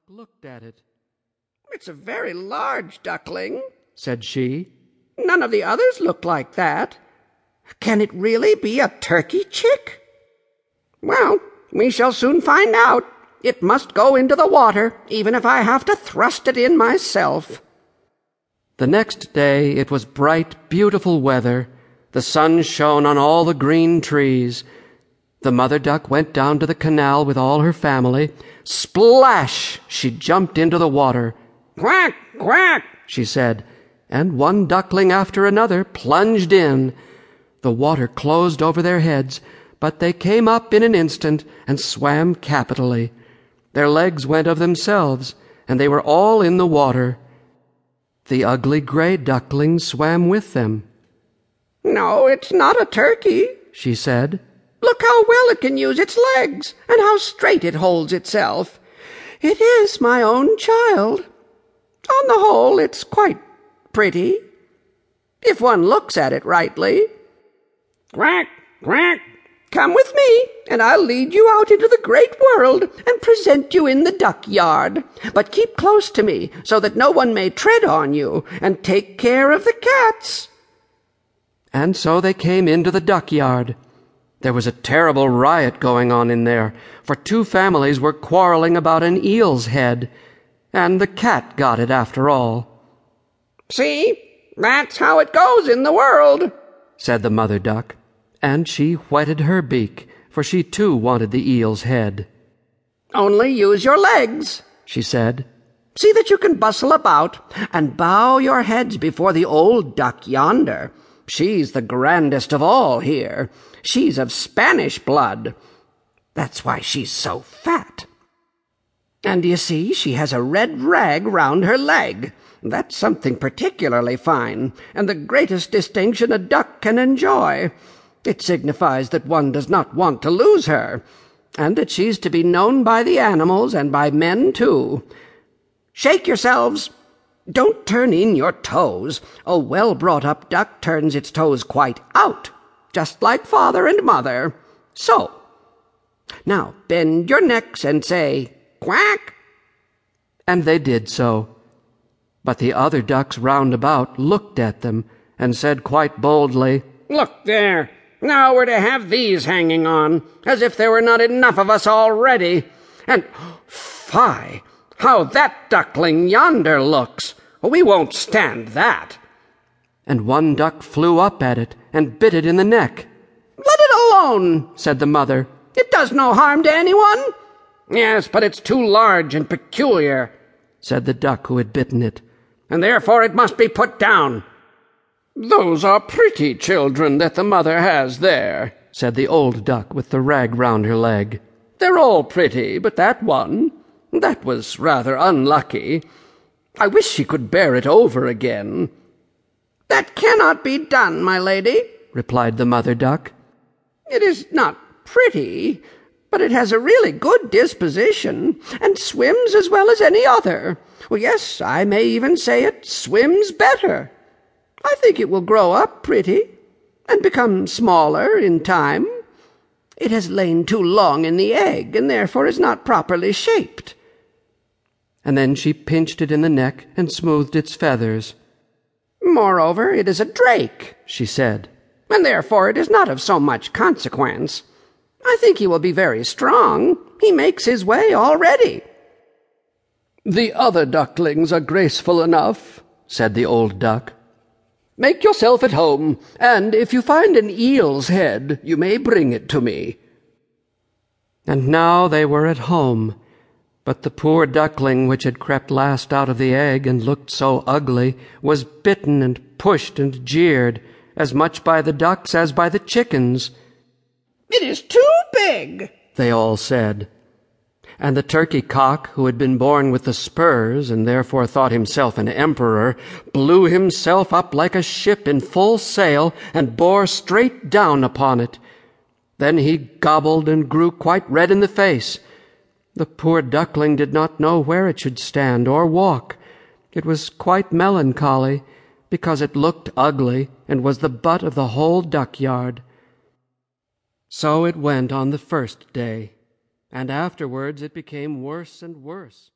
duck looked at it. It's a very large duckling, said she. None of the others look like that. Can it really be a turkey chick? Well, we shall soon find out. It must go into the water, even if I have to thrust it in myself. The next day it was bright, beautiful weather. The sun shone on all the green trees. The mother duck went down to the canal with all her family. Splash! She jumped into the water. Quack, quack, she said, and one duckling after another plunged in. The water closed over their heads, but they came up in an instant and swam capitally. Their legs went of themselves, and they were all in the water. The ugly gray duckling swam with them. No, it's not a turkey, she said. Look how well it can use its legs, and how straight it holds itself. It is my own child. On the whole, it's quite pretty, if one looks at it rightly. Quack, quack, come with me, and I'll lead you out into the great world and present you in the duck yard. But keep close to me, so that no one may tread on you, and take care of the cats. And so they came into the duck yard. There was a terrible riot going on in there, for two families were quarreling about an eel's head and the cat got it after all. See, that's how it goes in the world, said the mother duck, and she whetted her beak, for she too wanted the eel's head. Only use your legs, she said. See that you can bustle about, and bow your heads before the old duck yonder. She's the grandest of all here. She's of Spanish blood. That's why she's so fat. And you see, she has a red rag round her leg. That's something particularly fine, and the greatest distinction a duck can enjoy. It signifies that one does not want to lose her, and that she's to be known by the animals and by men too. Shake yourselves! Don't turn in your toes. A well brought up duck turns its toes quite out, just like father and mother. So. Now bend your necks and say, Quack! And they did so. But the other ducks round about looked at them and said quite boldly, Look there! Now we're to have these hanging on, as if there were not enough of us already. And, fie! How that duckling yonder looks! We won't stand that. And one duck flew up at it and bit it in the neck. Let it alone, said the mother. It does no harm to anyone. Yes, but it's too large and peculiar, said the duck who had bitten it, and therefore it must be put down. Those are pretty children that the mother has there, said the old duck with the rag round her leg. They're all pretty, but that one, that was rather unlucky. I wish she could bear it over again. That cannot be done, my lady, replied the mother duck. It is not pretty, but it has a really good disposition, and swims as well as any other. Well, yes, I may even say it swims better. I think it will grow up pretty, and become smaller in time. It has lain too long in the egg, and therefore is not properly shaped. And then she pinched it in the neck and smoothed its feathers. Moreover, it is a drake, she said, and therefore it is not of so much consequence. I think he will be very strong. He makes his way already. The other ducklings are graceful enough, said the old duck. Make yourself at home, and if you find an eel's head, you may bring it to me. And now they were at home, but the poor duckling which had crept last out of the egg and looked so ugly was bitten and pushed and jeered, as much by the ducks as by the chickens. It is too big, they all said. And the turkey cock, who had been born with the spurs and therefore thought himself an emperor, blew himself up like a ship in full sail and bore straight down upon it. Then he gobbled and grew quite red in the face. The poor duckling did not know where it should stand or walk. It was quite melancholy, because it looked ugly and was the butt of the whole duck yard. So it went on the first day, and afterwards it became worse and worse.